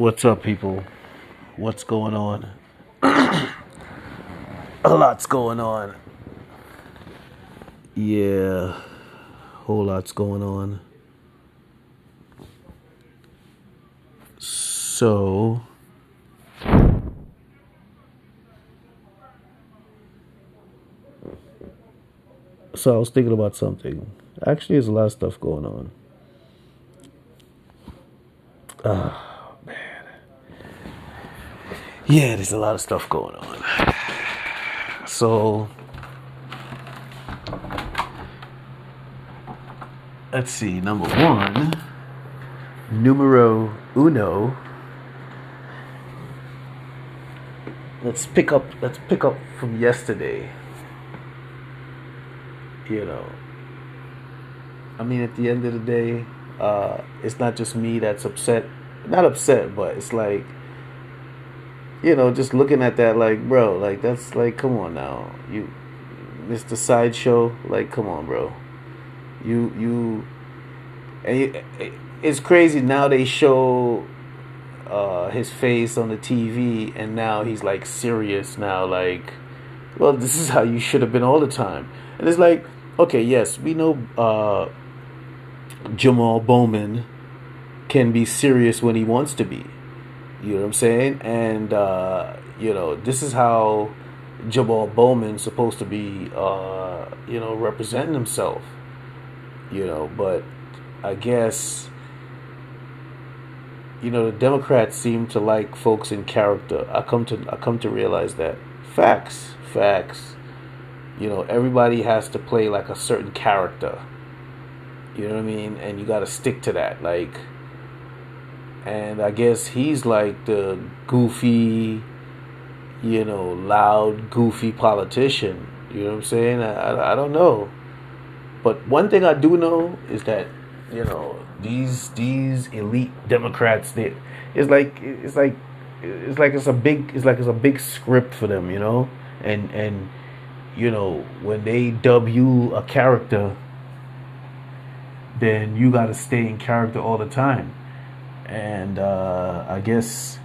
What's up, people? What's going on? A lot's going on. Yeah, a whole lot's going on. So, so I was thinking about something. Actually, there's a lot of stuff going on. Oh, man. Yeah, there's a lot of stuff going on. So, let's see. Number one, numero uno. Let's pick up. Let's pick up from yesterday. You know, I mean, at the end of the day, uh, it's not just me that's upset. Not upset, but it's like, you know, just looking at that, like, bro, like that's like, come on now, you, Mr. Sideshow, like, come on, bro, you you, and you, it's crazy now. They show uh, his face on the TV, and now he's like serious now, like, well, this is how you should have been all the time, and it's like, okay, yes, we know. Uh, Jamal Bowman can be serious when he wants to be. You know what I'm saying? And uh, you know, this is how Jamal Bowman's supposed to be uh, you know, representing himself. You know, but I guess you know, the Democrats seem to like folks in character. I come to I come to realize that. Facts, facts. You know, everybody has to play like a certain character you know what I mean? And you got to stick to that. Like, and I guess he's like the goofy, you know, loud, goofy politician. You know what I'm saying? I, I, I don't know. But one thing I do know is that, you know, these these elite Democrats, they, it's like it's like it's like it's a big it's like it's a big script for them, you know, and and you know when they dub you a character then you got to stay in character all the time. And uh, I guess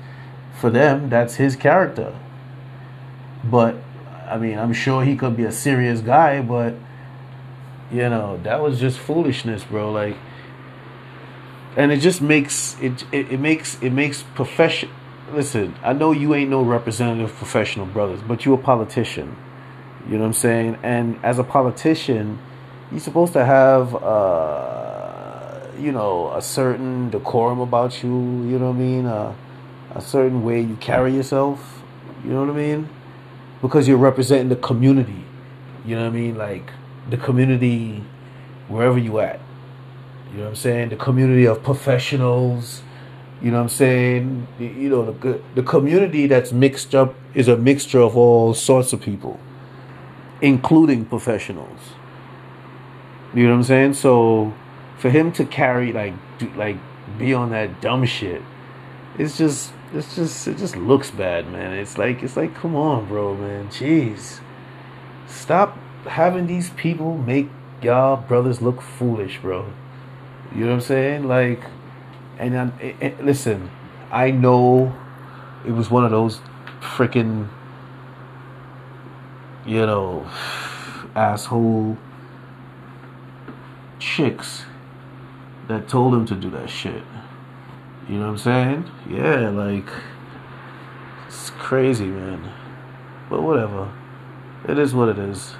for them, that's his character. But I mean, I'm sure he could be a serious guy, but you know, that was just foolishness, bro. Like, and it just makes it it, it makes it makes profession. Listen, I know you ain't no representative professional brothers, but you a politician. You know what I'm saying? And as a politician, you're supposed to have. Uh, you know, a certain decorum about you, you know what I mean? Uh, a certain way you carry yourself, you know what I mean? Because you're representing the community, you know what I mean? Like the community wherever you at. You know what I'm saying? The community of professionals, you know what I'm saying? You know, the, the community that's mixed up is a mixture of all sorts of people, including professionals. You know what I'm saying? So for him to carry like do, like be on that dumb shit, it's just it's just it just looks bad, man. It's like it's like come on, bro, man. Jeez, stop having these people make y'all brothers look foolish, bro. You know what I'm saying? Like, and, and, and eh, eh, listen, I know it was one of those freaking, you know, asshole chicks that told him to do that shit. You know what I'm saying? Yeah, like it's crazy, man. But whatever. It is what it is.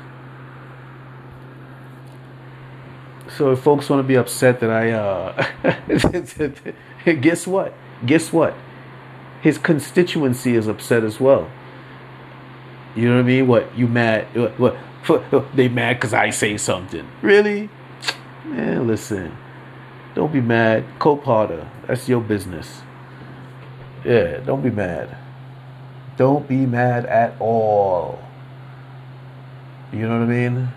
So if folks want to be upset that I uh guess what? Guess what? His constituency is upset as well. You know what I mean? What you mad? What, what they mad because I say something? Really? Man, listen. Don't be mad. Cope harder. That's your business. Yeah, don't be mad. Don't be mad at all. You know what I mean?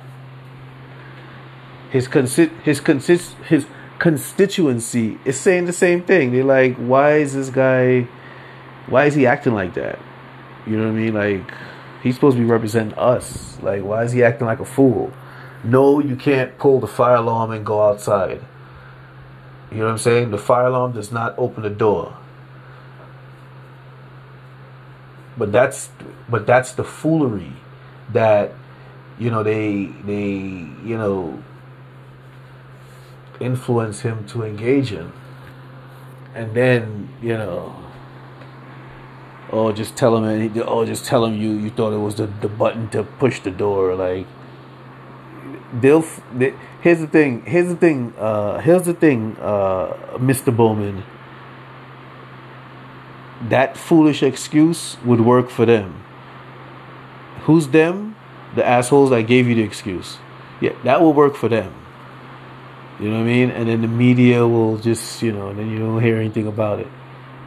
His consi- his consist his constituency is saying the same thing. They're like, why is this guy why is he acting like that? You know what I mean? Like he's supposed to be representing us. Like why is he acting like a fool? No, you can't pull the fire alarm and go outside. You know what I'm saying? The fire alarm does not open the door. but that's but that's the foolery that you know they they you know influence him to engage in and then you know oh just tell him oh just tell him you you thought it was the, the button to push the door like they'll they, here's the thing here's the thing uh here's the thing uh mr bowman that foolish excuse would work for them who's them the assholes that gave you the excuse yeah that will work for them you know what i mean and then the media will just you know and then you don't hear anything about it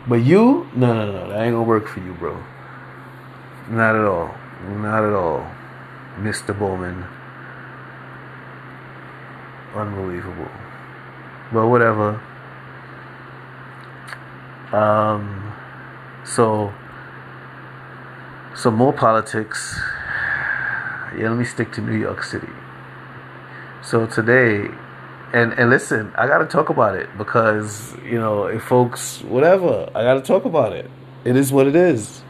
but you, no, no, no, that ain't gonna work for you, bro. Not at all. Not at all. Mr. Bowman. Unbelievable. But whatever. Um, so, some more politics. Yeah, let me stick to New York City. So today, and and listen, I got to talk about it because you know, if folks, whatever, I got to talk about it. It is what it is.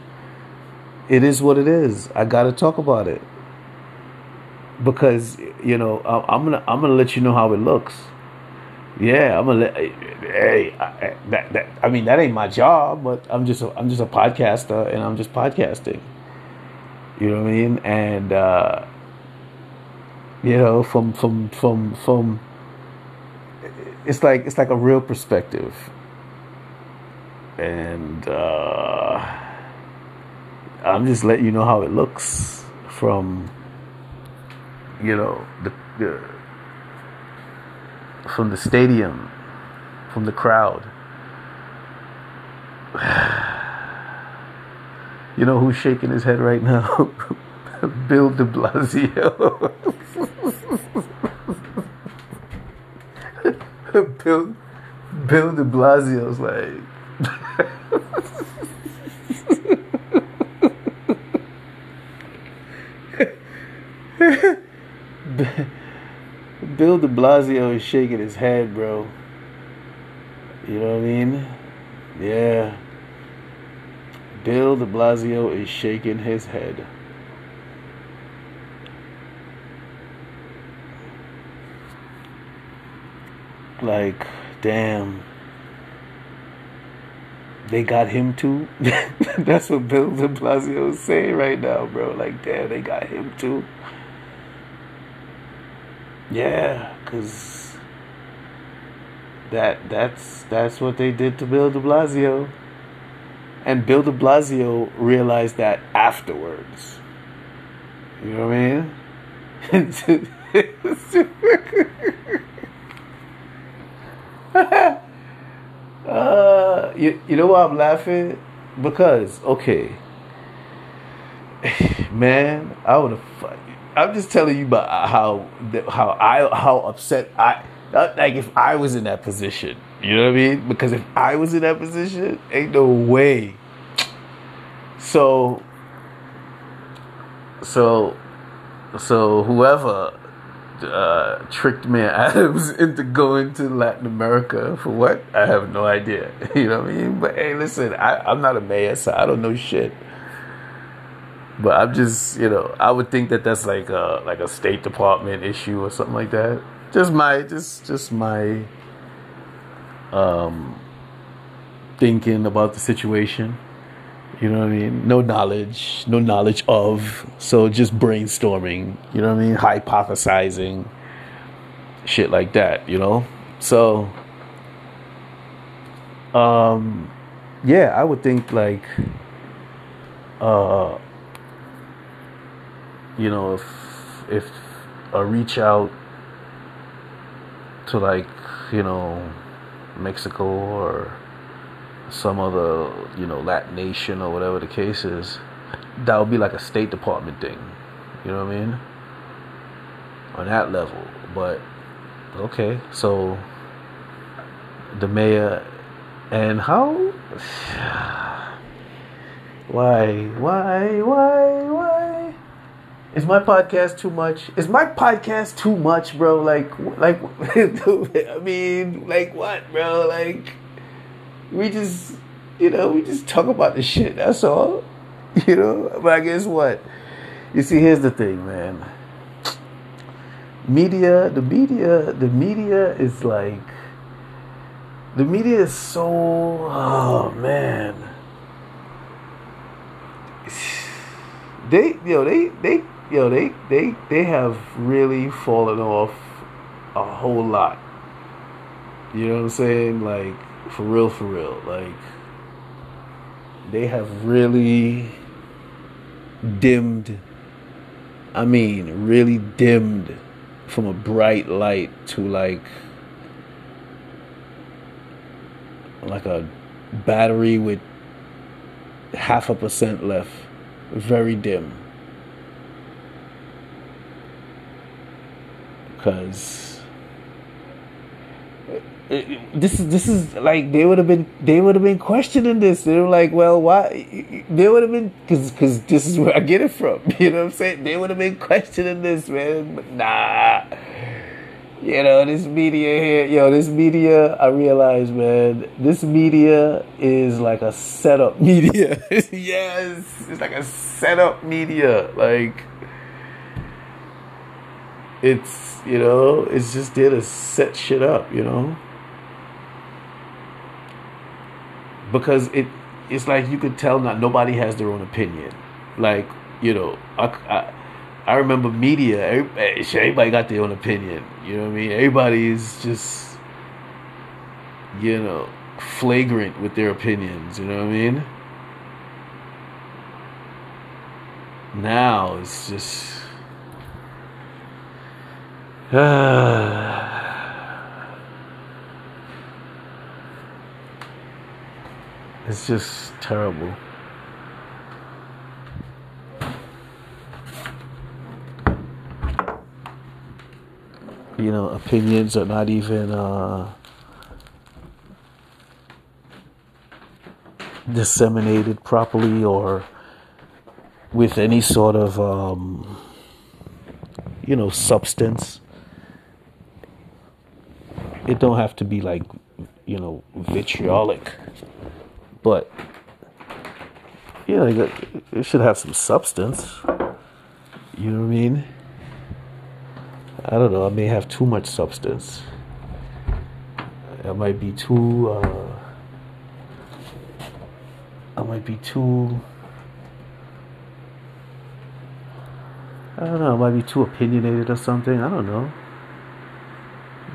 It is what it is. I got to talk about it because you know I'm gonna I'm gonna let you know how it looks. Yeah, I'm gonna let. Hey, I, that that I mean that ain't my job, but I'm just a, I'm just a podcaster and I'm just podcasting. You know what I mean? And uh, you know from from from from it's like it's like a real perspective and uh, i'm just letting you know how it looks from you know the, the from the stadium from the crowd you know who's shaking his head right now bill de blasio Bill, Bill de Blasio's like. Bill de Blasio is shaking his head, bro. You know what I mean? Yeah. Bill de Blasio is shaking his head. Like, damn. They got him too. That's what Bill de Blasio is saying right now, bro. Like, damn, they got him too. Yeah, cause that that's that's what they did to Bill de Blasio. And Bill de Blasio realized that afterwards. You know what I mean? uh, you, you know why I'm laughing? Because, okay, man, I would have. I'm just telling you about how how I how upset I like if I was in that position. You know what I mean? Because if I was in that position, ain't no way. So so so whoever uh, tricked me Adams into going to Latin America for what? I have no idea. You know what I mean? But hey, listen, I, I'm not a mayor, so I don't know shit. But I'm just, you know, I would think that that's like a like a State Department issue or something like that. Just my, just just my um thinking about the situation. You know what I mean? No knowledge, no knowledge of. So just brainstorming, you know what I mean? Hypothesizing, shit like that, you know? So, um, yeah, I would think like, uh, you know, if, if a reach out to like, you know, Mexico or some other, you know, Latin nation or whatever the case is, that would be like a State Department thing. You know what I mean? On that level. But, okay, so the mayor and how why why why why is my podcast too much is my podcast too much bro like like i mean like what bro like we just, you know, we just talk about the shit. That's all. you know, but I guess what? You see, here's the thing, man. Media, the media, the media is like, the media is so, oh man. They, yo, they, they, yo, they, they, they have really fallen off a whole lot. You know what I'm saying? Like, for real, for real. Like, they have really dimmed, I mean, really dimmed from a bright light to like, like a battery with half a percent left. Very dim. Because this is this is like they would have been they would have been questioning this. They were like, well, why? They would have been because because this is where I get it from. You know what I'm saying? They would have been questioning this, man. But nah, you know this media here, yo, this media. I realize, man, this media is like a setup media. yes, it's like a setup media. Like it's you know it's just there to set shit up. You know. because it it's like you could tell not nobody has their own opinion. Like you know, I, I, I remember media. Everybody, eh, everybody got their own opinion. You know what I mean? Everybody's just you know flagrant with their opinions. You know what I mean? Now it's just. It's just terrible. You know, opinions are not even uh, disseminated properly or with any sort of, um, you know, substance. It don't have to be like, you know, vitriolic but you know, it should have some substance. You know what I mean? I don't know. I may have too much substance. I might be too. Uh, I might be too. I don't know. I might be too opinionated or something. I don't know.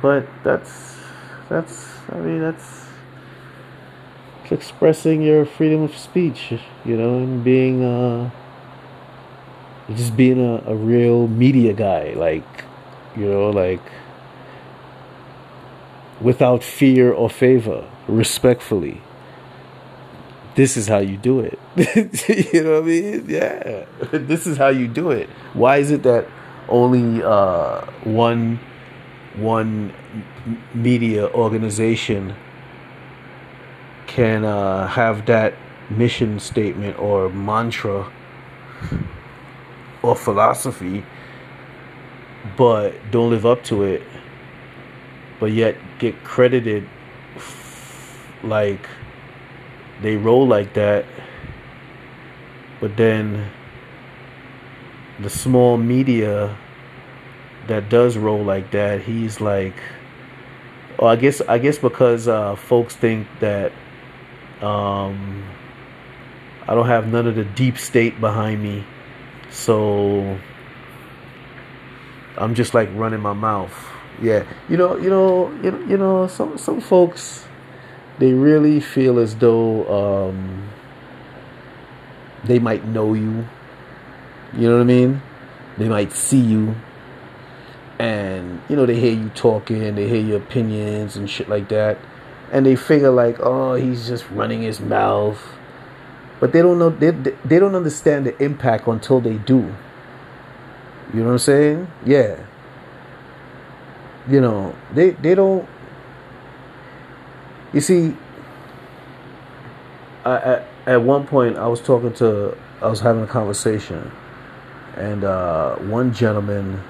But that's that's. I mean, that's expressing your freedom of speech, you know, and being uh, just being a, a real media guy, like, you know, like without fear or favor, respectfully. This is how you do it. you know what I mean? Yeah. this is how you do it. Why is it that only uh, one one media organization can uh, have that mission statement or mantra or philosophy, but don't live up to it, but yet get credited like they roll like that, but then the small media that does roll like that, he's like, oh, I guess I guess because uh, folks think that um, I don't have none of the deep state behind me. So I'm just like running my mouth. Yeah. You know, you know, you know, you know some some folks they really feel as though um, they might know you. You know what I mean? They might see you and you know they hear you talking, they hear your opinions and shit like that and they figure like, oh, he's just running his mouth, but they don't know they they don't understand the impact until they do. You know what I'm saying? Yeah. You know they they don't. You see, I, at at one point I was talking to I was having a conversation, and uh, one gentleman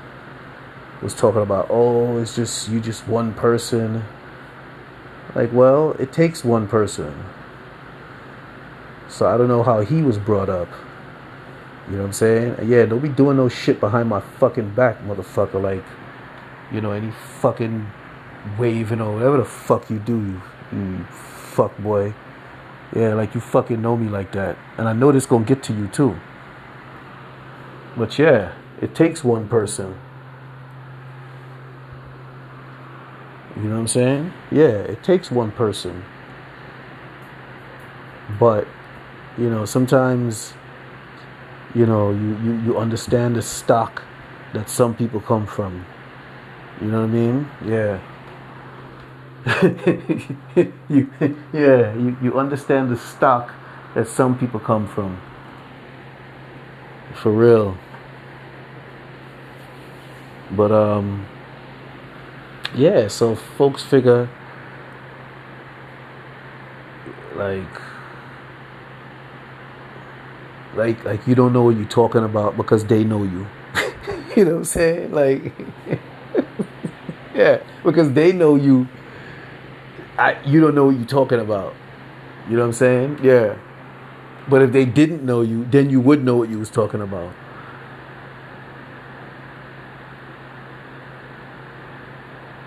was talking about, oh, it's just you just one person like, well, it takes one person. So I don't know how he was brought up. You know what I'm saying? Yeah, don't be doing no shit behind my fucking back, motherfucker. Like, you know, any fucking waving or whatever the fuck you do, you, you fuck boy. Yeah, like you fucking know me like that. And I know this gonna get to you too. But yeah, it takes one person. You know what I'm saying? Yeah, it takes one person. But, you know, sometimes, you know, you, you, you understand the stock that some people come from. You know what I mean? Yeah. you, yeah, you, you understand the stock that some people come from. For real. But um yeah, so folks figure like like like you don't know what you're talking about because they know you. you know what I'm saying? Like yeah, because they know you I you don't know what you're talking about. You know what I'm saying? Yeah. But if they didn't know you, then you would know what you was talking about.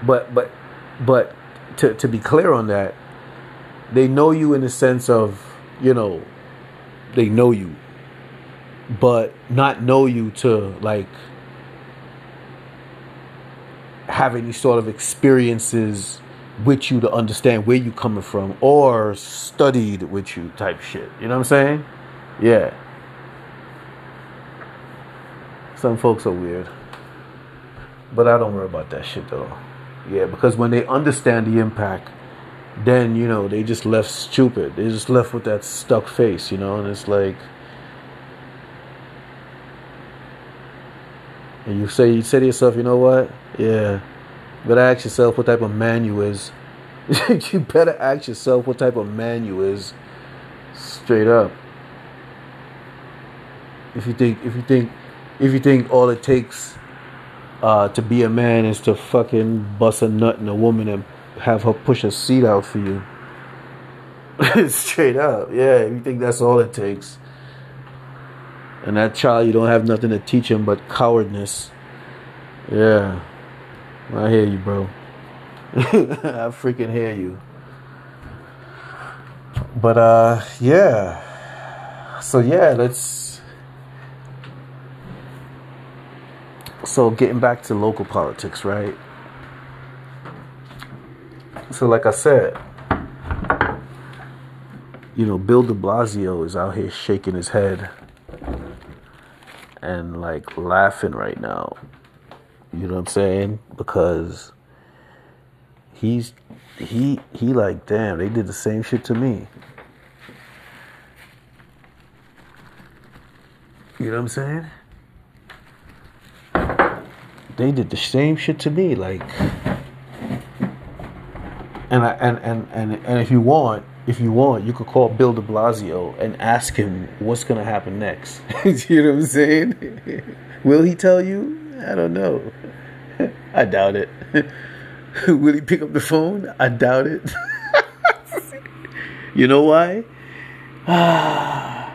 But but but to to be clear on that, they know you in the sense of, you know, they know you. But not know you to like have any sort of experiences with you to understand where you coming from or studied with you type shit. You know what I'm saying? Yeah. Some folks are weird. But I don't worry about that shit though. Yeah, because when they understand the impact, then you know they just left stupid. They just left with that stuck face, you know, and it's like and you say you say to yourself, you know what? Yeah. Better ask yourself what type of man you is. you better ask yourself what type of man you is. Straight up. If you think if you think if you think all it takes uh, to be a man is to fucking bust a nut in a woman and have her push a seat out for you. Straight up, yeah. You think that's all it takes, and that child you don't have nothing to teach him but cowardness. Yeah, I hear you, bro. I freaking hear you. But uh, yeah. So yeah, let's so getting back to local politics, right? So, like I said, you know, Bill de Blasio is out here shaking his head and like laughing right now. You know what I'm saying? Because he's he he like damn, they did the same shit to me. You know what I'm saying? They did the same shit to me. Like, and I, and and and and if you want, if you want, you could call Bill De Blasio and ask him what's gonna happen next. you know what I'm saying? Will he tell you? I don't know. I doubt it. Will he pick up the phone? I doubt it. you know why?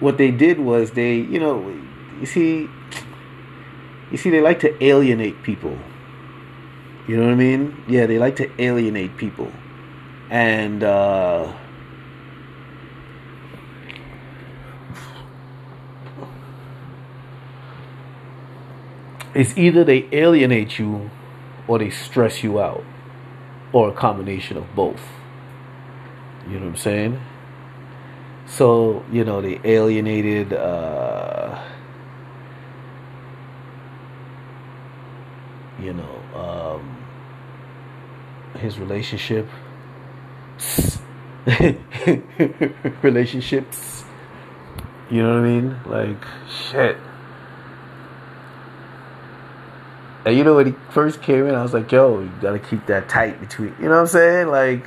what they did was they, you know, you see, you see, they like to alienate people. You know what I mean? Yeah, they like to alienate people, and uh, it's either they alienate you or they stress you out, or a combination of both. You know what I'm saying? So you know they alienated. Uh, you know, um, his relationship, relationships. You know what I mean? Like shit. And you know when he first came in, I was like, "Yo, you gotta keep that tight between." You know what I'm saying? Like,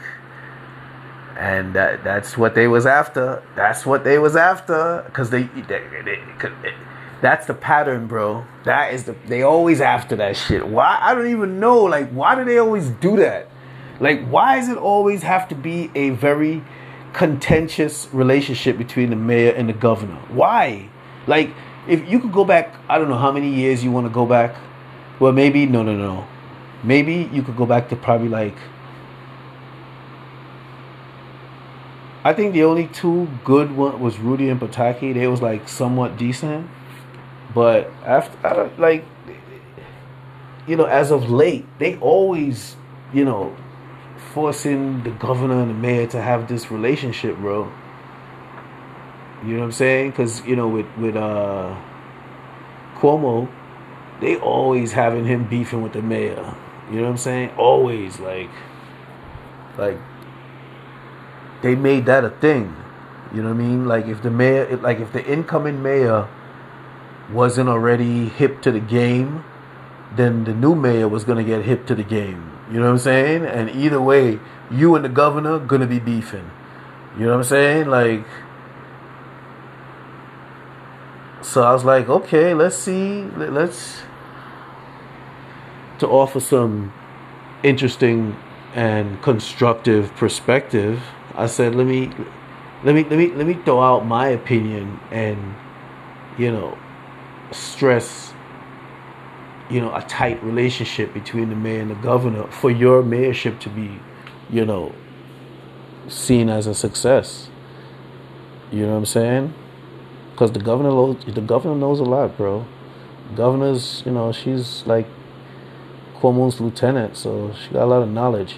and that that's what they was after. That's what they was after because they, they, they, they that's the pattern, bro. That is the they always after that shit. Why I don't even know. Like, why do they always do that? Like, why does it always have to be a very contentious relationship between the mayor and the governor. Why? Like, if you could go back, I don't know how many years you want to go back. Well, maybe no, no, no. Maybe you could go back to probably like. I think the only two good one was Rudy and Pataki. They was like somewhat decent, but after like, you know, as of late, they always, you know, forcing the governor and the mayor to have this relationship, bro. You know what I'm saying? Because you know, with with uh, Cuomo, they always having him beefing with the mayor. You know what I'm saying? Always like, like they made that a thing. You know what I mean? Like if the mayor, like if the incoming mayor wasn't already hip to the game, then the new mayor was gonna get hip to the game. You know what I'm saying? And either way, you and the governor gonna be beefing. You know what I'm saying? Like so I was like, okay, let's see, let's to offer some interesting and constructive perspective. I said, let me let me let me let me throw out my opinion and you know stress you know, a tight relationship between the mayor and the governor for your mayorship to be, you know, seen as a success. You know what I'm saying? Because the governor, knows, the governor knows a lot, bro. Governor's, you know, she's like Cuomo's lieutenant, so she got a lot of knowledge.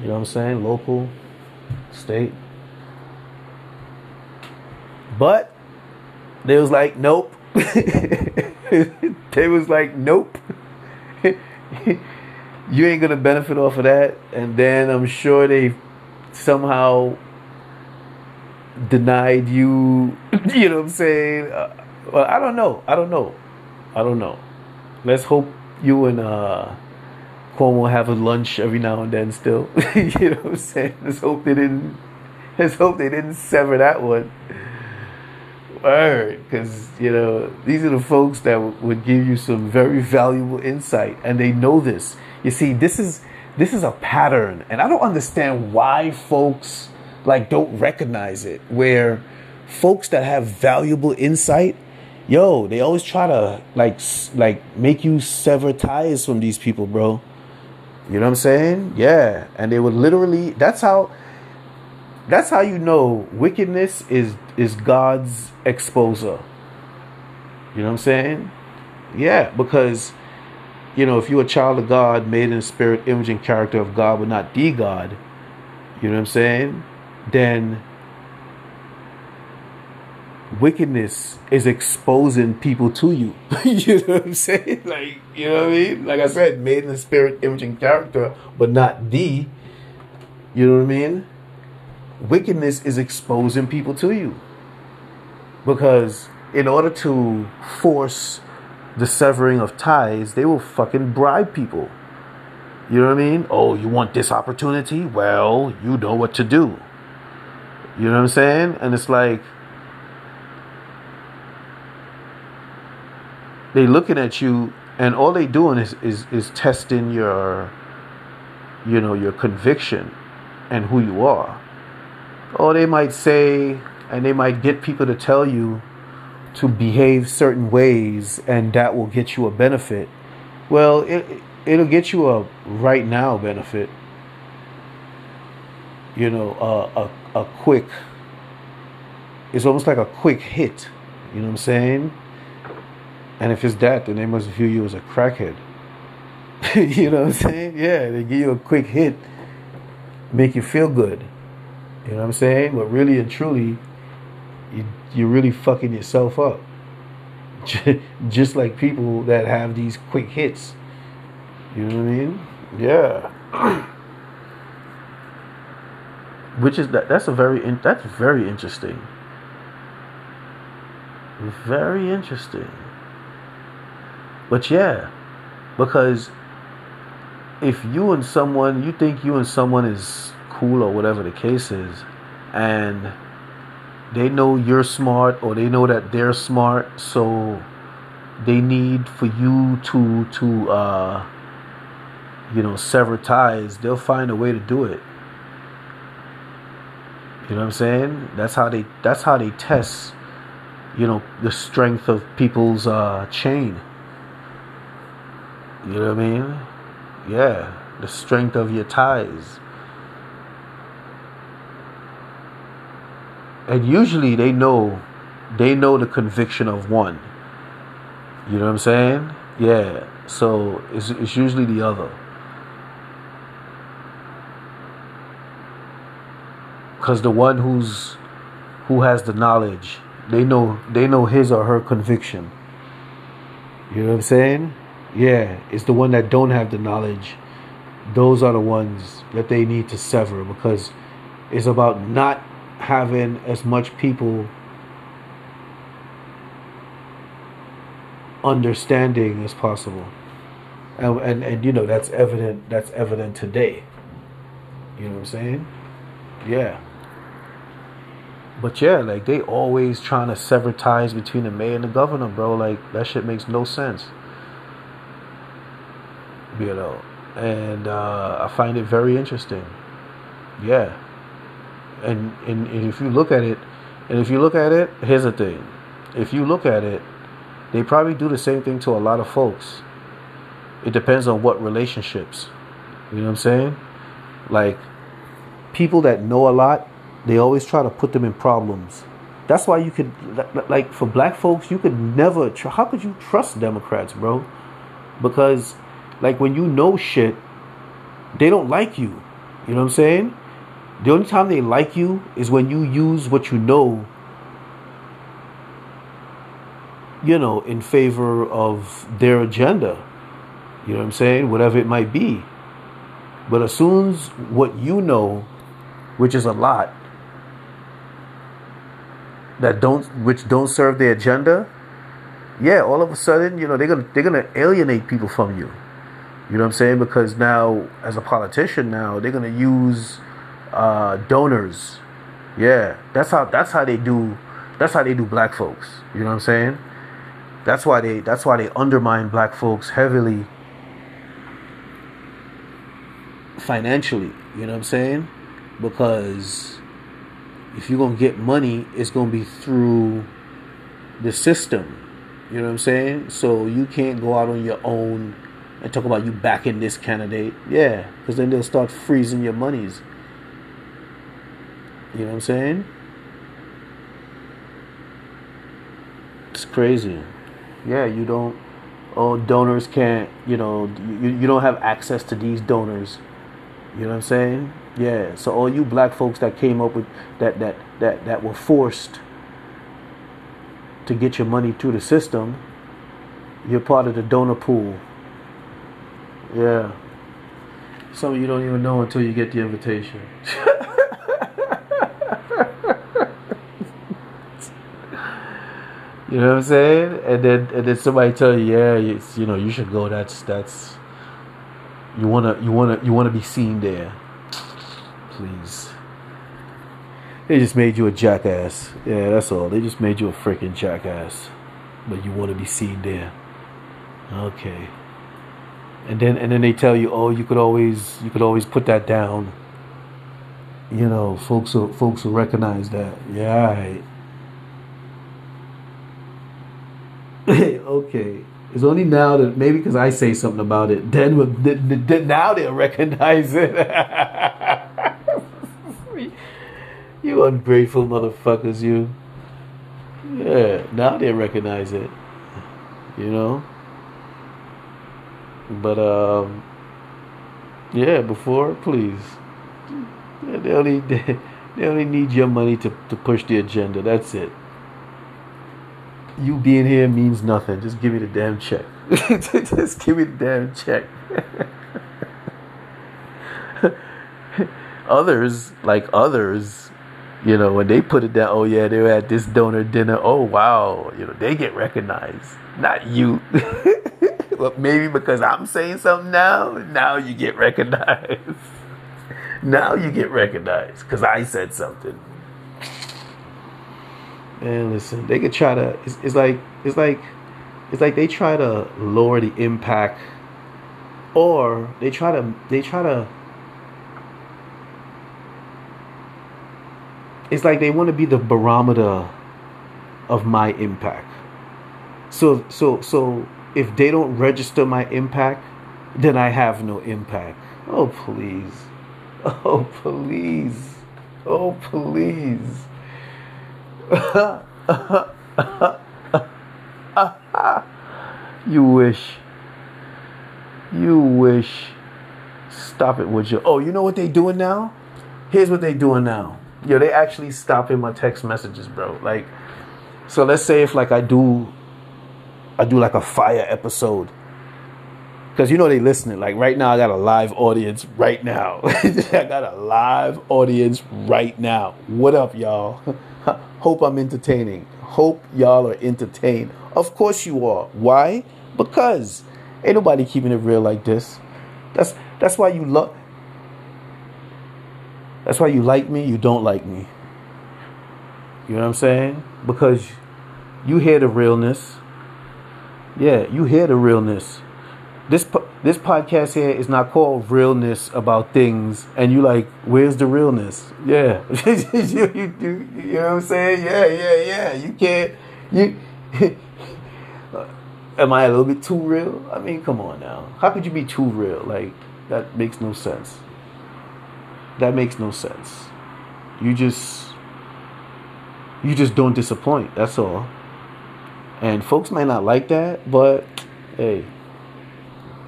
You know what I'm saying? Local, state. But they was like, nope. they was like, nope. you ain't gonna benefit off of that. And then I'm sure they somehow denied you. You know what I'm saying? Uh, well, I don't know. I don't know. I don't know. Let's hope you and uh, Cuomo have a lunch every now and then. Still, you know what I'm saying? Let's hope they didn't. Let's hope they didn't sever that one. Word, because you know these are the folks that w- would give you some very valuable insight, and they know this. You see, this is this is a pattern, and I don't understand why folks like don't recognize it. Where folks that have valuable insight, yo, they always try to like like make you sever ties from these people, bro. You know what I'm saying? Yeah, and they would literally. That's how that's how you know wickedness is is God's exposer. You know what I'm saying? Yeah, because you know, if you're a child of God, made in spirit, image, and character of God, but not the God, you know what I'm saying? Then wickedness is exposing people to you. you know what I'm saying? Like, you know what I mean? Like I said, made in the spirit, image, and character, but not the. You know what I mean? Wickedness is exposing people to you. Because in order to force the severing of ties, they will fucking bribe people. You know what I mean? Oh, you want this opportunity? Well, you know what to do. You know what I'm saying? And it's like they looking at you and all they doing is, is, is testing your you know your conviction and who you are or they might say, and they might get people to tell you to behave certain ways, and that will get you a benefit. Well, it it'll get you a right now benefit. You know, a a, a quick. It's almost like a quick hit. You know what I'm saying? And if it's that, then they must view you as a crackhead. you know what I'm saying? Yeah, they give you a quick hit, make you feel good. You know what I'm saying? But really and truly, you, you're really fucking yourself up. Just like people that have these quick hits. You know what I mean? Yeah. Which is that? That's a very that's very interesting. Very interesting. But yeah, because if you and someone you think you and someone is cool or whatever the case is, and they know you're smart or they know that they're smart, so they need for you to to uh, you know sever ties. They'll find a way to do it. You know what I'm saying? That's how they that's how they test, you know, the strength of people's uh, chain. You know what I mean? Yeah, the strength of your ties. And usually they know they know the conviction of one. You know what I'm saying? Yeah. So it's, it's usually the other. because the one who's who has the knowledge they know they know his or her conviction you know what i'm saying yeah it's the one that don't have the knowledge those are the ones that they need to sever because it's about not having as much people understanding as possible and, and and you know that's evident that's evident today you know what i'm saying yeah but yeah, like they always trying to sever ties between the mayor and the governor, bro. Like that shit makes no sense. You know, and uh, I find it very interesting. Yeah, and, and and if you look at it, and if you look at it, here's the thing: if you look at it, they probably do the same thing to a lot of folks. It depends on what relationships. You know what I'm saying? Like people that know a lot they always try to put them in problems. That's why you could, like, for black folks, you could never, how could you trust Democrats, bro? Because, like, when you know shit, they don't like you. You know what I'm saying? The only time they like you is when you use what you know, you know, in favor of their agenda. You know what I'm saying? Whatever it might be. But as soon as what you know, which is a lot, that don't which don't serve their agenda, yeah, all of a sudden, you know, they're gonna they're gonna alienate people from you. You know what I'm saying? Because now, as a politician, now they're gonna use uh, donors. Yeah, that's how that's how they do. That's how they do black folks. You know what I'm saying? That's why they that's why they undermine black folks heavily financially. You know what I'm saying? Because if you're gonna get money, it's gonna be through the system. You know what I'm saying? So you can't go out on your own and talk about you backing this candidate. Yeah, because then they'll start freezing your monies. You know what I'm saying? It's crazy. Yeah, you don't. Oh, donors can't. You know, you you don't have access to these donors. You know what I'm saying? Yeah. So all you black folks that came up with that that that that were forced to get your money through the system, you're part of the donor pool. Yeah. Some of you don't even know until you get the invitation. you know what I'm saying? And then and then somebody tell you, yeah, it's, you know, you should go. That's that's you wanna you wanna you wanna be seen there please. They just made you a jackass. Yeah, that's all. They just made you a freaking jackass. But you want to be seen there. Okay. And then and then they tell you, oh, you could always you could always put that down. You know, folks will folks will recognize that. Yeah, right. okay. It's only now that maybe because I say something about it, then, then now they'll recognize it. You ungrateful motherfuckers, you. Yeah, now they recognize it. You know? But, um, yeah, before, please. They only, they only need your money to, to push the agenda. That's it. You being here means nothing. Just give me the damn check. Just give me the damn check. others, like others, you know, when they put it down, oh yeah, they were at this donor dinner. Oh wow, you know, they get recognized, not you. but maybe because I'm saying something now, now you get recognized. now you get recognized because I said something. Man, listen, they could try to. It's, it's like it's like it's like they try to lower the impact, or they try to they try to it's like they want to be the barometer of my impact. So so so if they don't register my impact, then I have no impact. Oh please. Oh please. Oh please. you wish. You wish. Stop it, would you? Oh, you know what they doing now? Here's what they doing now. Yo, they actually stopping my text messages, bro. Like, so let's say if like I do, I do like a fire episode. Cause you know they listening. Like right now, I got a live audience right now. I got a live audience right now. What up, y'all? Hope I'm entertaining. Hope y'all are entertained. Of course you are. Why? Because ain't nobody keeping it real like this. That's that's why you love. That's why you like me. You don't like me. You know what I'm saying? Because you hear the realness. Yeah, you hear the realness. This this podcast here is not called realness about things, and you like, where's the realness? Yeah, you, you, you, you know what I'm saying? Yeah, yeah, yeah. You can't. You am I a little bit too real? I mean, come on now. How could you be too real? Like that makes no sense. That makes no sense. You just you just don't disappoint. That's all. And folks might not like that, but hey,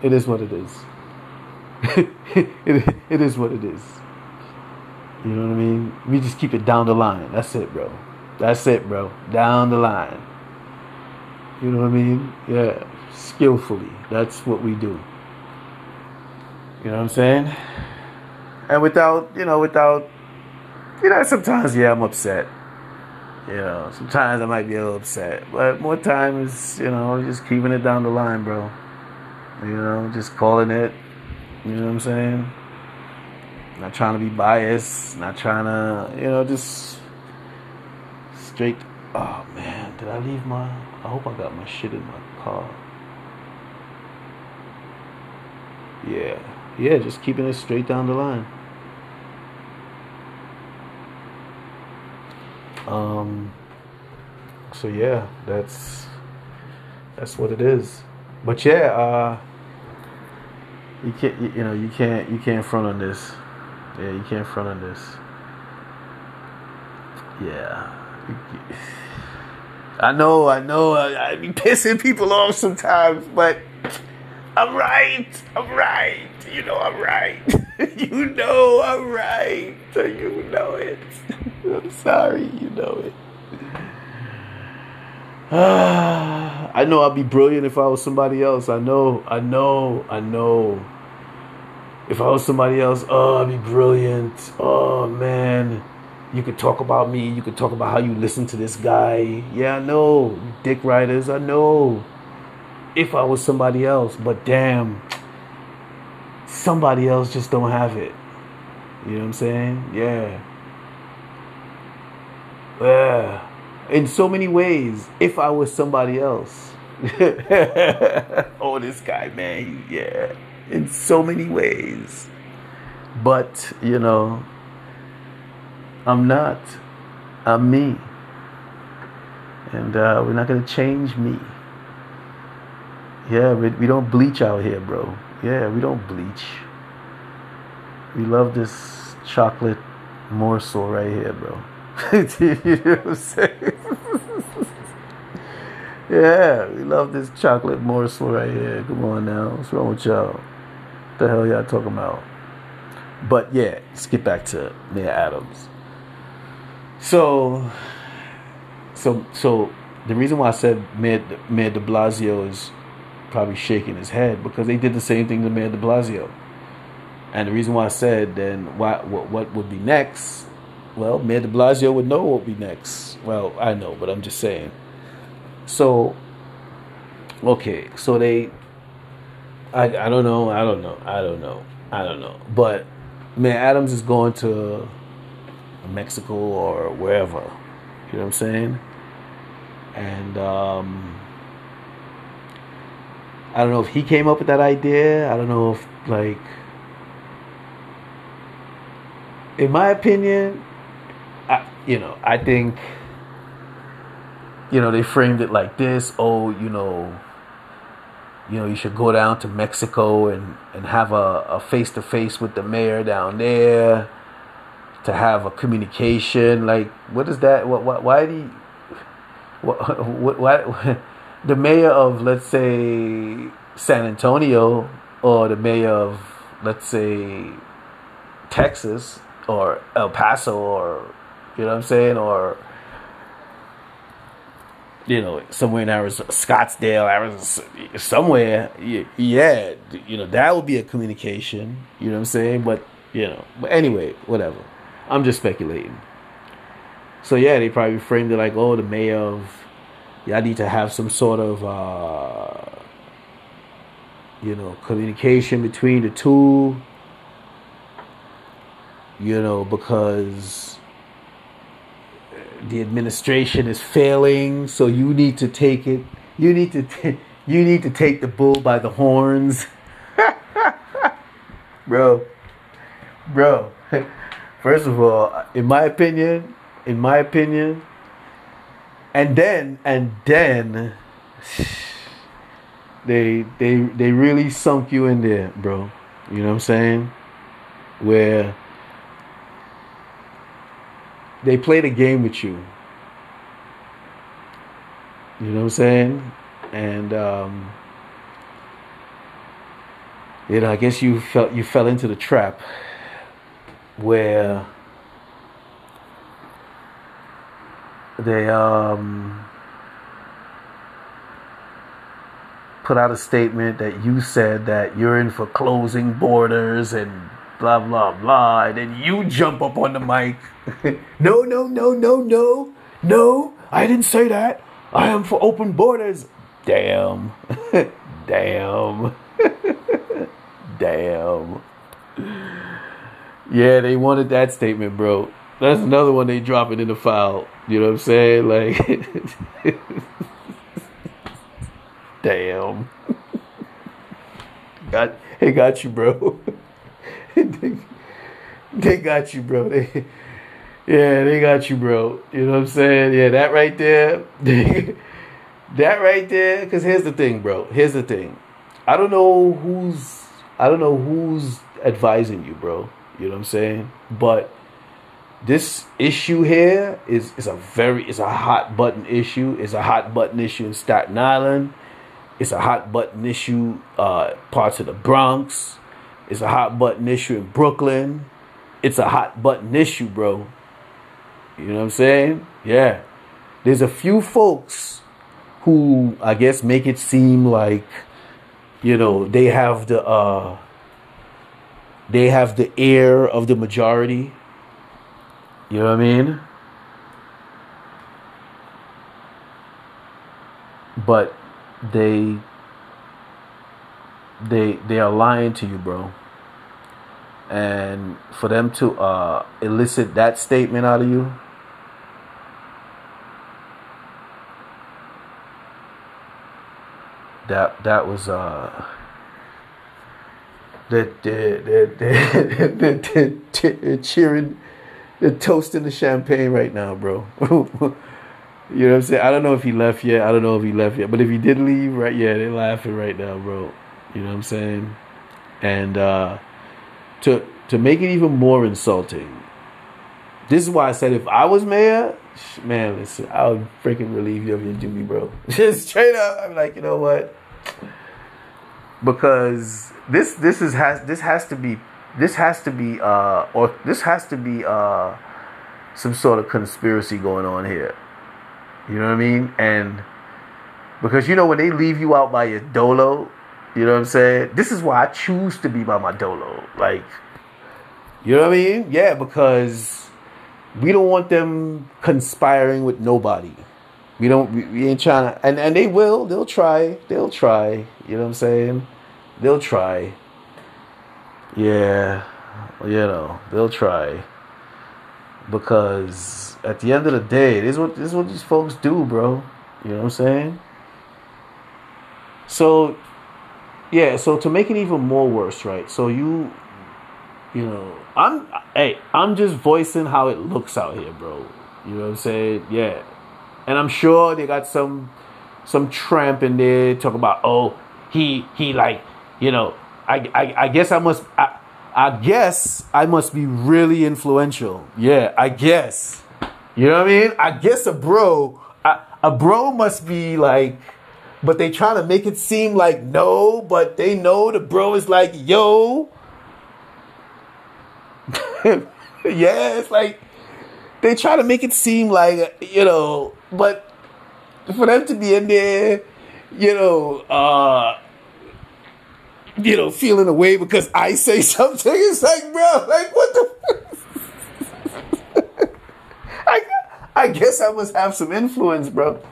it is what it is. it, it is what it is. You know what I mean? We just keep it down the line. That's it, bro. That's it, bro. Down the line. You know what I mean? Yeah. Skillfully. That's what we do. You know what I'm saying? And without, you know, without, you know, sometimes, yeah, I'm upset. You know, sometimes I might be a little upset. But more times, you know, just keeping it down the line, bro. You know, just calling it. You know what I'm saying? Not trying to be biased. Not trying to, you know, just straight. Oh man, did I leave my? I hope I got my shit in my car. Yeah, yeah, just keeping it straight down the line. Um. So yeah, that's that's what it is. But yeah, uh, you can't you, know you can't you can't front on this. Yeah you can't front on this. Yeah. I know i know. I, I be pissing people off sometimes but i'm right. I'm right. You know i'm right. You know i'm right. You know it. I'm sorry. You know it ah. I know I'd be brilliant if I was somebody else. I know, I know, I know. If I was somebody else, oh, I'd be brilliant. Oh, man. You could talk about me. You could talk about how you listen to this guy. Yeah, I know. Dick writers, I know. If I was somebody else, but damn, somebody else just don't have it. You know what I'm saying? Yeah. Yeah in so many ways if I was somebody else. oh, this guy, man, yeah, in so many ways. But, you know, I'm not. I'm me. And uh, we're not going to change me. Yeah, we, we don't bleach out here, bro. Yeah, we don't bleach. We love this chocolate morsel right here, bro. you know what I'm saying? Yeah, we love this chocolate morsel right here. Come on now. What's wrong with y'all? What the hell y'all talking about? But yeah, let's get back to Mayor Adams. So, so, so the reason why I said Mayor, Mayor de Blasio is probably shaking his head because they did the same thing to Mayor de Blasio. And the reason why I said then why, what, what would be next well, Mayor de Blasio would know what will be next. Well, I know, but I'm just saying. So, okay, so they, I, I don't know, I don't know, I don't know, I don't know. But man, Adams is going to Mexico or wherever. You know what I'm saying? And um, I don't know if he came up with that idea. I don't know if like, in my opinion, I, you know, I think, you know, they framed it like this. Oh, you know, you know, you should go down to Mexico and, and have a face to face with the mayor down there to have a communication. Like, what is that? What, what why do you, what, what, why, the mayor of, let's say, San Antonio or the mayor of, let's say, Texas or El Paso or, you know what I'm saying? Or, you know, somewhere in Arizona, Scottsdale, Arizona, somewhere, yeah, you know, that would be a communication, you know what I'm saying? But, you know, but anyway, whatever. I'm just speculating. So, yeah, they probably framed it like, oh, the mayor of, y'all need to have some sort of, uh, you know, communication between the two, you know, because the administration is failing, so you need to take it. You need to t- you need to take the bull by the horns. bro. Bro. First of all, in my opinion, in my opinion, and then and then they they they really sunk you in there, bro. You know what I'm saying? Where they played a game with you. You know what I'm saying? And um, you know, I guess you felt you fell into the trap where they um, put out a statement that you said that you're in for closing borders and blah blah blah, and then you jump up on the mic. no, no, no, no, no, no. I didn't say that. I am for open borders. Damn. Damn. Damn. Yeah, they wanted that statement, bro. That's another one they drop it in the file. You know what I'm saying? Like, damn. Got, it got you, bro. They, they got you, bro. They, yeah, they got you, bro. You know what I'm saying? Yeah, that right there. that right there. Because here's the thing, bro. Here's the thing. I don't know who's. I don't know who's advising you, bro. You know what I'm saying? But this issue here is is a very it's a hot button issue. It's a hot button issue in Staten Island. It's a hot button issue uh, parts of the Bronx. It's a hot button issue in Brooklyn. It's a hot button issue, bro. You know what I'm saying? Yeah. There's a few folks who I guess make it seem like you know, they have the uh they have the air of the majority. You know what I mean? But they they they are lying to you, bro. And for them to uh, elicit that statement out of you, that that was uh the the the the, the, the cheering the toasting the champagne right now, bro. you know what I'm saying? I don't know if he left yet. I don't know if he left yet. But if he did leave, right? Yeah, they're laughing right now, bro. You know what I'm saying? And uh, to to make it even more insulting, this is why I said if I was mayor, man, listen, I would freaking relieve you of your duty, bro. Just straight up, I'm like, you know what? Because this this is has this has to be this has to be uh or this has to be uh some sort of conspiracy going on here. You know what I mean? And because you know when they leave you out by your dolo, you know what I'm saying? This is why I choose to be by my dolo. Like, you know what I mean? Yeah, because we don't want them conspiring with nobody. We don't. We, we ain't trying to. And and they will. They'll try. They'll try. You know what I'm saying? They'll try. Yeah, you know they'll try. Because at the end of the day, this is what this is what these folks do, bro. You know what I'm saying? So yeah, so to make it even more worse, right? So you you know, I'm hey, I'm just voicing how it looks out here, bro. You know what I'm saying? Yeah. And I'm sure they got some some tramp in there talking about, oh, he he like, you know, I I, I guess I must I, I guess I must be really influential. Yeah, I guess. You know what I mean? I guess a bro, a, a bro must be like, but they trying to make it seem like no, but they know the bro is like, yo. yeah, it's like they try to make it seem like you know, but for them to be in there, you know, uh you know, feeling away because I say something, it's like, bro, like what the I I guess I must have some influence, bro.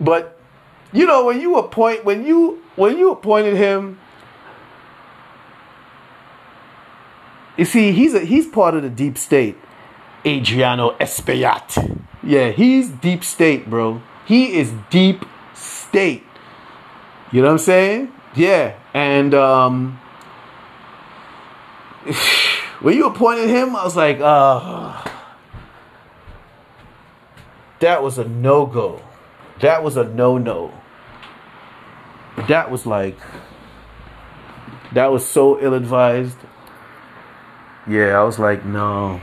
But you know, when you appoint when you when you appointed him You see, he's a, he's part of the deep state. Adriano Espaillat. Yeah, he's deep state, bro. He is deep state. You know what I'm saying? Yeah. And um when you appointed him, I was like, uh that was a no-go. That was a no-no. That was like that was so ill-advised. Yeah, I was like, no.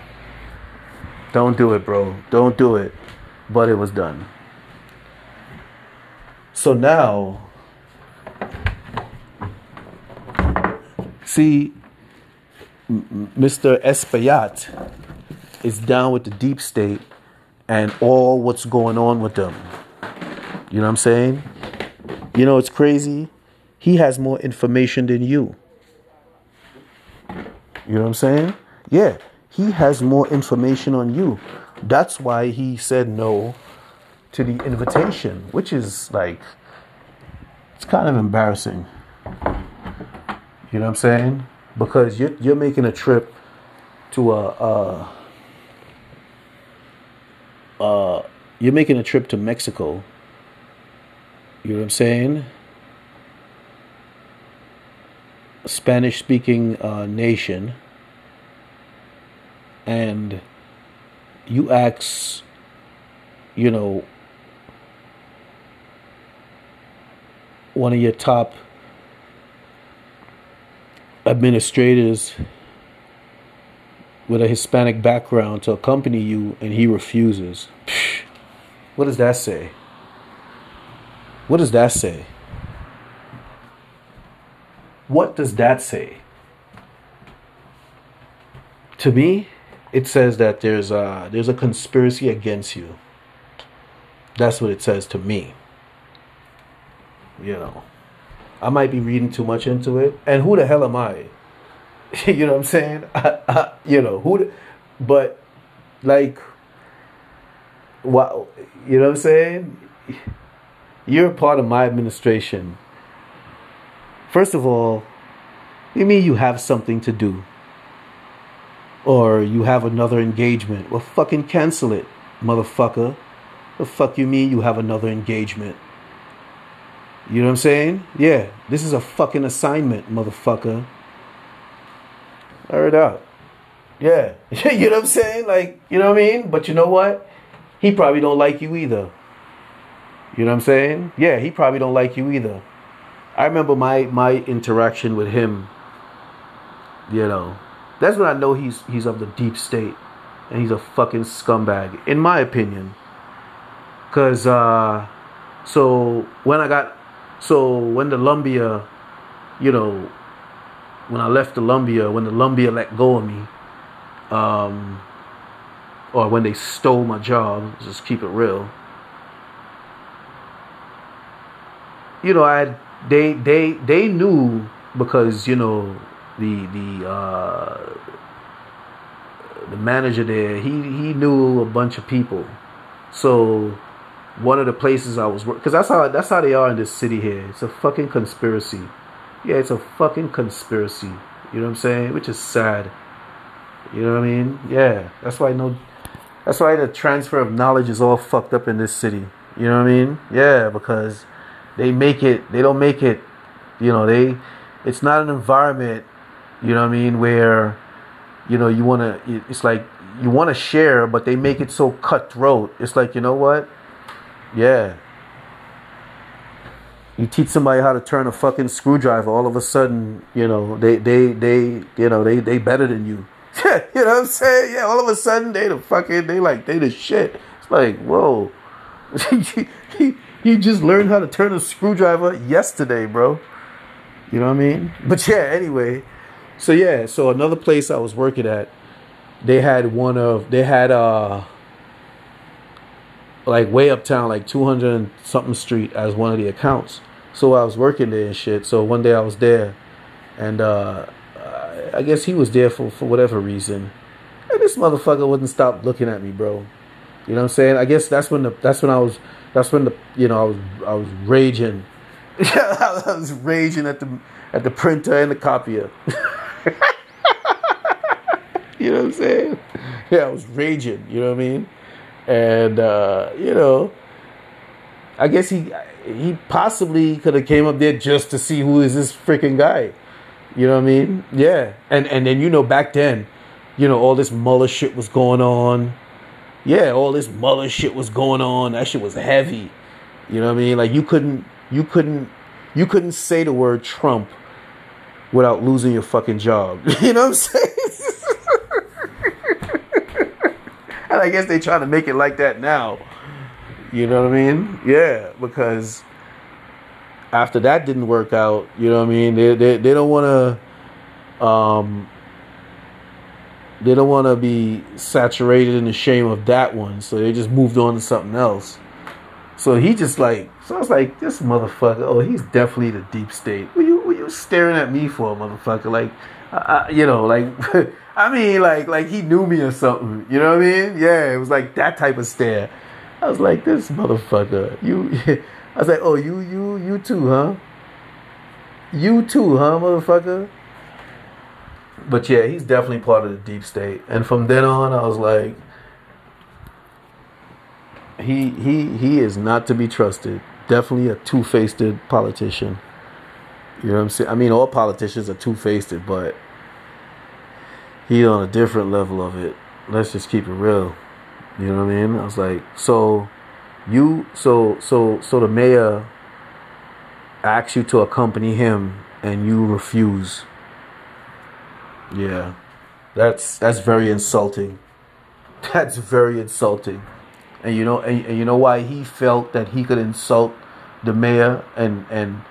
Don't do it, bro. Don't do it. But it was done. So now, see, Mr. Espaillat is down with the deep state and all what's going on with them. You know what I'm saying? You know, it's crazy. He has more information than you. You know what I'm saying? Yeah, he has more information on you. That's why he said no to the invitation, which is like, it's kind of embarrassing. You know what I'm saying? Because you're, you're making a trip to a, a, uh, you're making a trip to Mexico. You know what I'm saying? Spanish speaking uh, nation and you ask, you know, one of your top administrators with a Hispanic background to accompany you and he refuses. What does that say? What does that say? What does that say? To me, it says that there's a there's a conspiracy against you. That's what it says to me. You know, I might be reading too much into it, and who the hell am I? you know what I'm saying? You know who, the, but like, what you know what I'm saying? You're part of my administration. First of all, you mean you have something to do or you have another engagement. Well, fucking cancel it, motherfucker. The fuck you mean you have another engagement? You know what I'm saying? Yeah, this is a fucking assignment, motherfucker. Heard out. Yeah, you know what I'm saying? Like, you know what I mean? But you know what? He probably don't like you either. You know what I'm saying? Yeah, he probably don't like you either. I remember my my interaction with him. You know, that's when I know he's he's of the deep state, and he's a fucking scumbag, in my opinion. Cause uh, so when I got, so when the Lumbia, you know, when I left the Lumbia, when the Lumbia let go of me, um, or when they stole my job, just keep it real. You know, I they they they knew because you know the the uh, the manager there, he he knew a bunch of people. So one of the places I was because that's how that's how they are in this city here. It's a fucking conspiracy. Yeah, it's a fucking conspiracy. You know what I'm saying? Which is sad. You know what I mean? Yeah, that's why no. That's why the transfer of knowledge is all fucked up in this city. You know what I mean? Yeah, because they make it. They don't make it. You know, they. It's not an environment you know what I mean? Where, you know, you want to, it's like you want to share, but they make it so cutthroat. It's like you know what? Yeah. You teach somebody how to turn a fucking screwdriver, all of a sudden, you know, they they they you know they they better than you. you know what I'm saying? Yeah, all of a sudden they the fucking they like they the shit. It's like whoa. he, just learned how to turn a screwdriver yesterday, bro. You know what I mean? But yeah, anyway. So yeah, so another place I was working at, they had one of they had uh like way uptown, like two hundred and something street as one of the accounts. So I was working there and shit. So one day I was there and uh I guess he was there for, for whatever reason. And this motherfucker wouldn't stop looking at me, bro. You know what I'm saying? I guess that's when the that's when I was that's when the you know I was I was raging. I was raging at the at the printer and the copier. you know what I'm saying? Yeah, I was raging. You know what I mean? And uh, you know, I guess he he possibly could have came up there just to see who is this freaking guy. You know what I mean? Yeah. And and then you know back then, you know all this Mueller shit was going on yeah, all this Mueller shit was going on. That shit was heavy. You know what I mean? Like you couldn't you couldn't you couldn't say the word Trump without losing your fucking job. You know what I'm saying? and I guess they trying to make it like that now. You know what I mean? Yeah, because after that didn't work out, you know what I mean? They they, they don't want to um they don't want to be saturated in the shame of that one, so they just moved on to something else. So he just like, so I was like, this motherfucker. Oh, he's definitely the deep state. What you, what you staring at me for, motherfucker? Like, I, you know, like, I mean, like, like he knew me or something. You know what I mean? Yeah, it was like that type of stare. I was like, this motherfucker. You, I was like, oh, you, you, you too, huh? You too, huh, motherfucker? But yeah, he's definitely part of the deep state. And from then on, I was like, he he he is not to be trusted. Definitely a two faced politician. You know what I'm saying? I mean, all politicians are two faced, but he's on a different level of it. Let's just keep it real. You know what I mean? I was like, so you so so so the mayor asks you to accompany him and you refuse yeah, that's that's very insulting. That's very insulting, and you know, and, and you know why he felt that he could insult the mayor and and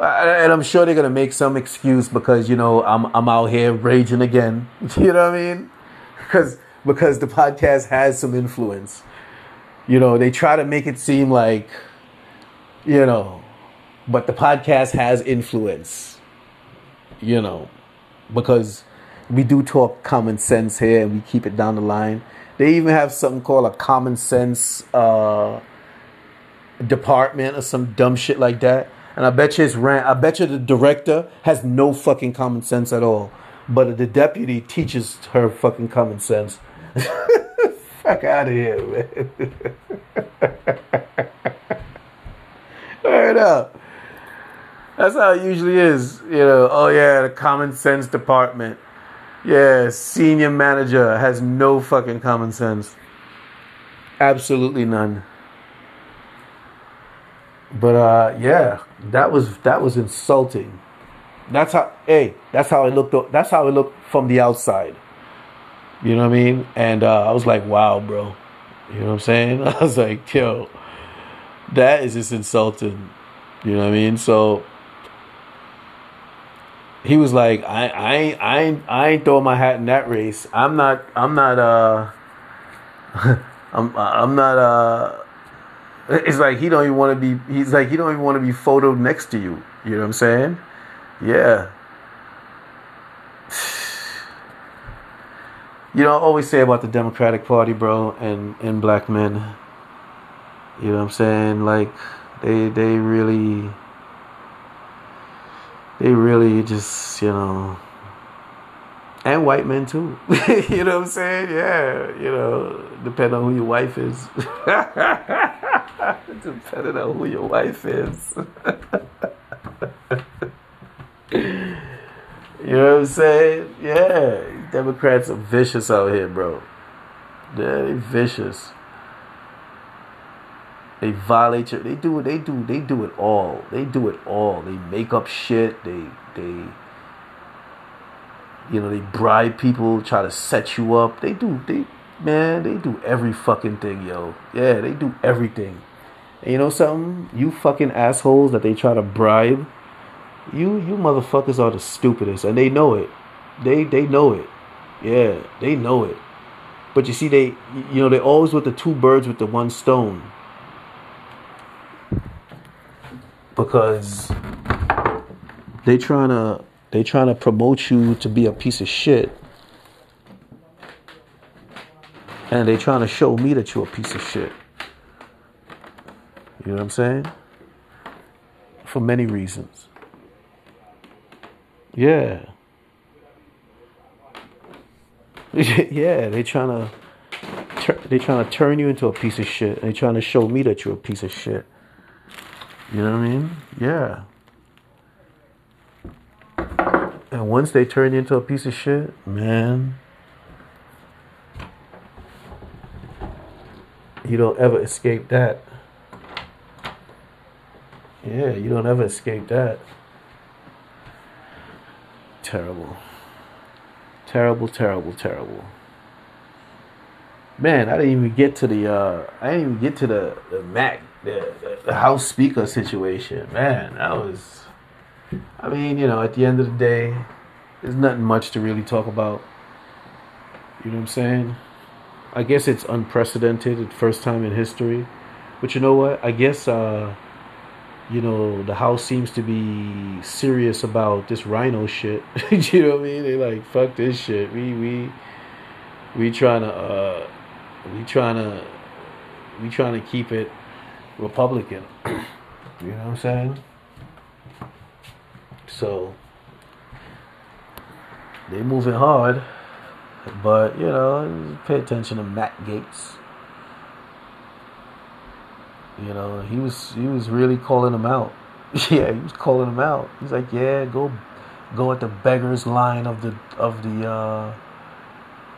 and I'm sure they're gonna make some excuse because you know I'm I'm out here raging again. You know what I mean? Because because the podcast has some influence. You know, they try to make it seem like, you know, but the podcast has influence. You know, because we do talk common sense here and we keep it down the line. They even have something called a common sense uh, department or some dumb shit like that. And I bet you it's ran. I bet you the director has no fucking common sense at all. But the deputy teaches her fucking common sense. Fuck out of here, man. Word up. That's how it usually is. You know, oh yeah, the common sense department. Yeah, senior manager has no fucking common sense. Absolutely none. But uh yeah, that was that was insulting. That's how hey, that's how it looked that's how it looked from the outside. You know what I mean? And uh, I was like, wow, bro. You know what I'm saying? I was like, yo, that is just insulting. You know what I mean? So he was like, I, I, ain't, I, I ain't throwing my hat in that race. I'm not, I'm not, uh, I'm, I'm not, uh, it's like he don't even want to be, he's like, he don't even want to be photoed next to you. You know what I'm saying? Yeah. You know, I always say about the Democratic Party, bro, and, and black men. You know what I'm saying? Like, they, they really, they really just, you know, and white men too. you know what I'm saying? Yeah, you know, depending on who your wife is. depending on who your wife is. you know what I'm saying? Yeah, Democrats are vicious out here, bro. Yeah, they vicious. They violate your. They do. They do. They do it all. They do it all. They make up shit. They. They. You know. They bribe people. Try to set you up. They do. They. Man. They do every fucking thing, yo. Yeah. They do everything. And you know something? You fucking assholes that they try to bribe. You. You motherfuckers are the stupidest, and they know it. They. They know it. Yeah. They know it. But you see, they. You know, they always with the two birds with the one stone because they trying to they trying to promote you to be a piece of shit. And they trying to show me that you're a piece of shit. You know what i'm saying? For many reasons. Yeah. Yeah they trying to they trying to turn you into a piece of shit. They trying to show me that you're a piece of shit you know what I mean? Yeah. And once they turn into a piece of shit, man, you don't ever escape that. Yeah, you don't ever escape that. Terrible. Terrible, terrible, terrible. Man, I didn't even get to the uh I didn't even get to the, the Mac the, House Speaker situation, man, that was. I mean, you know, at the end of the day, there's nothing much to really talk about. You know what I'm saying? I guess it's unprecedented, first time in history. But you know what? I guess, uh, you know, the House seems to be serious about this RINO shit. you know what I mean? They like, fuck this shit. We, we, we trying to, uh, we trying to, we trying to keep it Republican. you know what I'm saying? So they moving hard, but you know, pay attention to Matt Gaetz. You know, he was he was really calling him out. yeah, he was calling him out. He's like, yeah, go go at the beggars line of the of the uh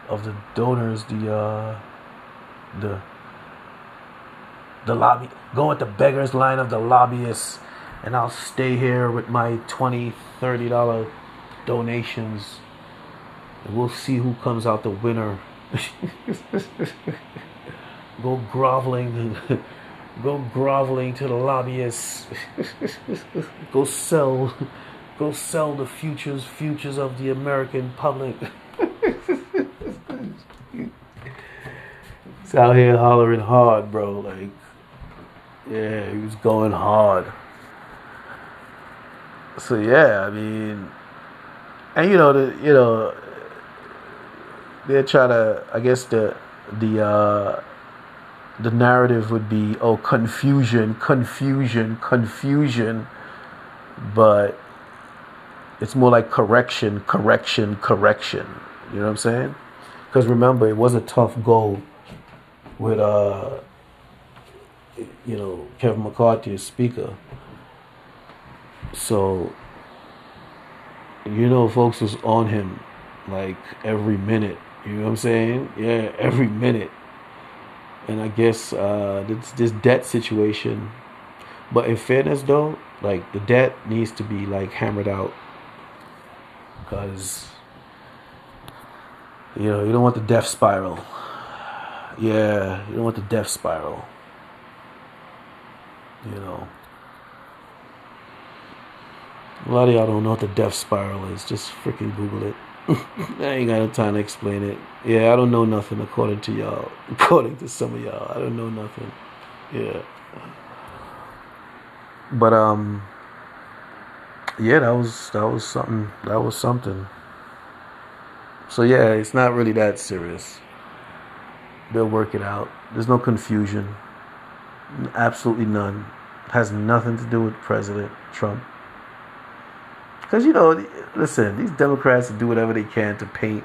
of the donors, the uh the the lobby, go with the beggars line of the lobbyists, and I'll stay here with my 20 30 dollar donations, and we'll see who comes out the winner. go groveling, go groveling to the lobbyists. go sell, go sell the futures, futures of the American public. It's out here hollering hard, bro. Like yeah, he was going hard. So yeah, I mean, and you know the you know they're trying to. I guess the the uh, the narrative would be oh confusion, confusion, confusion, but it's more like correction, correction, correction. You know what I'm saying? Because remember, it was a tough goal with uh you know, Kevin McCarthy as speaker. So, you know, folks was on him like every minute. You know what I'm saying? Yeah, every minute. And I guess uh, this this debt situation. But in fairness, though, like the debt needs to be like hammered out because you know you don't want the death spiral. Yeah, you don't want the death spiral. You know. A lot of y'all don't know what the death spiral is. Just freaking Google it. I ain't got no time to explain it. Yeah, I don't know nothing according to y'all. According to some of y'all, I don't know nothing. Yeah. But um yeah, that was that was something that was something. So yeah, it's not really that serious. They'll work it out. There's no confusion. Absolutely none. Has nothing to do with President Trump. Because, you know, listen, these Democrats do whatever they can to paint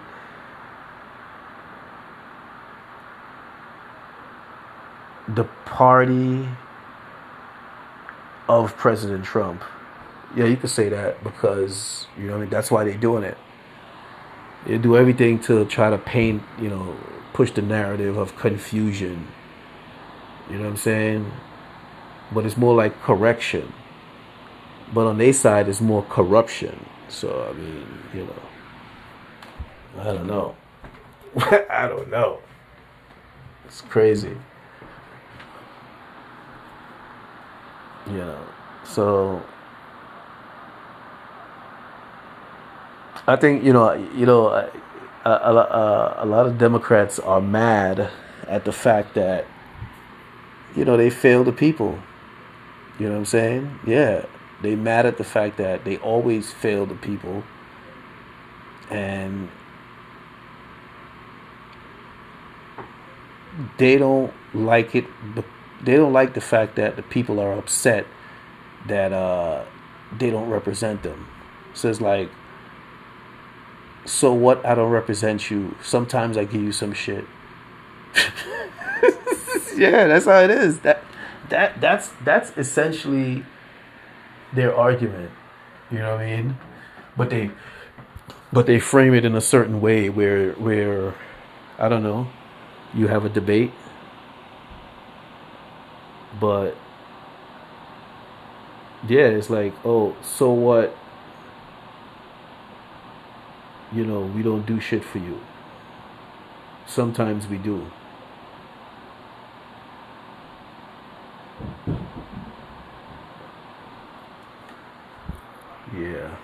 the party of President Trump. Yeah, you could say that because, you know, I mean, that's why they're doing it. They do everything to try to paint, you know, push the narrative of confusion. You know what I'm saying? But it's more like correction. But on their side, it's more corruption. So, I mean, you know, I don't know. I don't know. It's crazy. You know, so I think you know, you know, a, a, a, a lot of Democrats are mad at the fact that you know they fail the people. You know what I'm saying? Yeah, they mad at the fact that they always fail the people, and they don't like it. They don't like the fact that the people are upset that uh, they don't represent them. So it's like so what? I don't represent you. Sometimes I give you some shit. yeah, that's how it is. That that that's that's essentially their argument. You know what I mean? But they but they frame it in a certain way where where I don't know, you have a debate but yeah, it's like, oh, so what you know, we don't do shit for you. Sometimes we do. Yeah.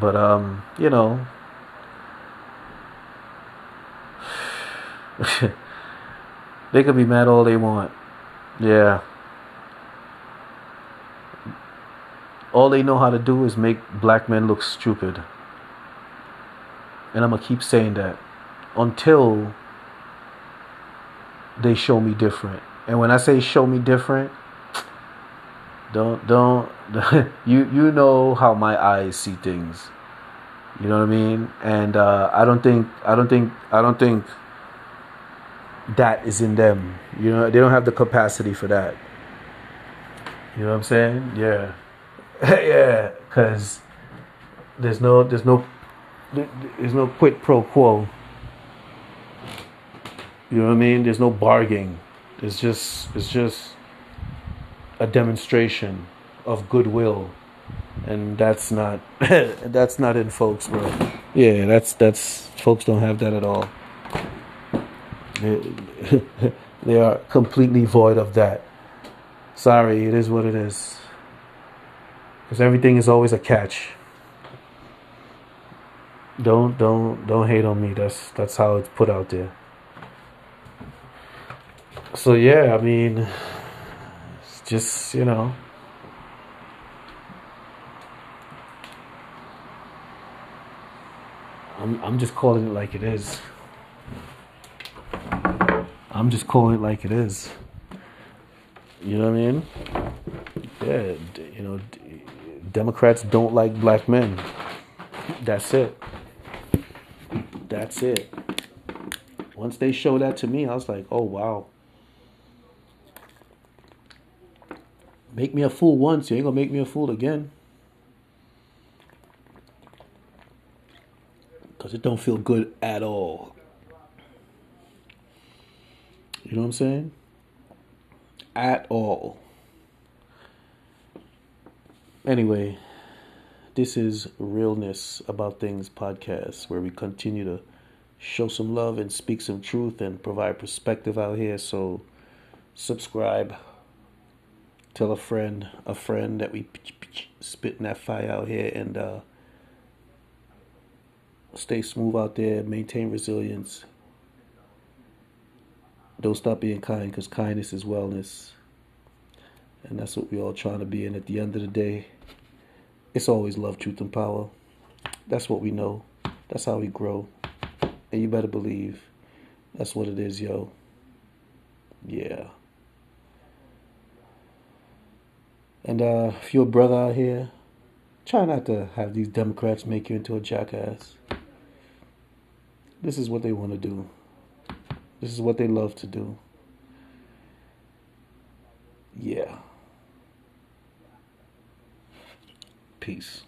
But um, you know, they could be mad all they want. Yeah. all they know how to do is make black men look stupid. And I'm going to keep saying that until they show me different. And when I say show me different, don't don't you you know how my eyes see things. You know what I mean? And uh, I don't think I don't think I don't think that is in them. You know, they don't have the capacity for that. You know what I'm saying? Yeah. yeah, because there's no there's no there's no quid pro quo. You know what I mean? There's no bargaining. It's just it's just a demonstration of goodwill, and that's not that's not in folks, bro. Yeah, that's that's folks don't have that at all. They, they are completely void of that. Sorry, it is what it is because everything is always a catch. Don't don't don't hate on me. That's that's how it's put out there. So yeah, I mean, just you know. I'm I'm just calling it like it is. I'm just calling it like it is. You know what I mean? Yeah, you know, Democrats don't like black men. That's it. That's it. Once they showed that to me, I was like, oh, wow. Make me a fool once, you ain't gonna make me a fool again. Because it don't feel good at all. You know what I'm saying? At all. Anyway, this is Realness About Things podcast, where we continue to show some love and speak some truth and provide perspective out here. So, subscribe, tell a friend, a friend that we spitting that fire out here, and uh, stay smooth out there, maintain resilience. Don't stop being kind because kindness is wellness. And that's what we're all trying to be. And at the end of the day, it's always love, truth, and power. That's what we know. That's how we grow. And you better believe that's what it is, yo. Yeah. And uh, if you're a brother out here, try not to have these Democrats make you into a jackass. This is what they want to do. This is what they love to do. Yeah. Peace.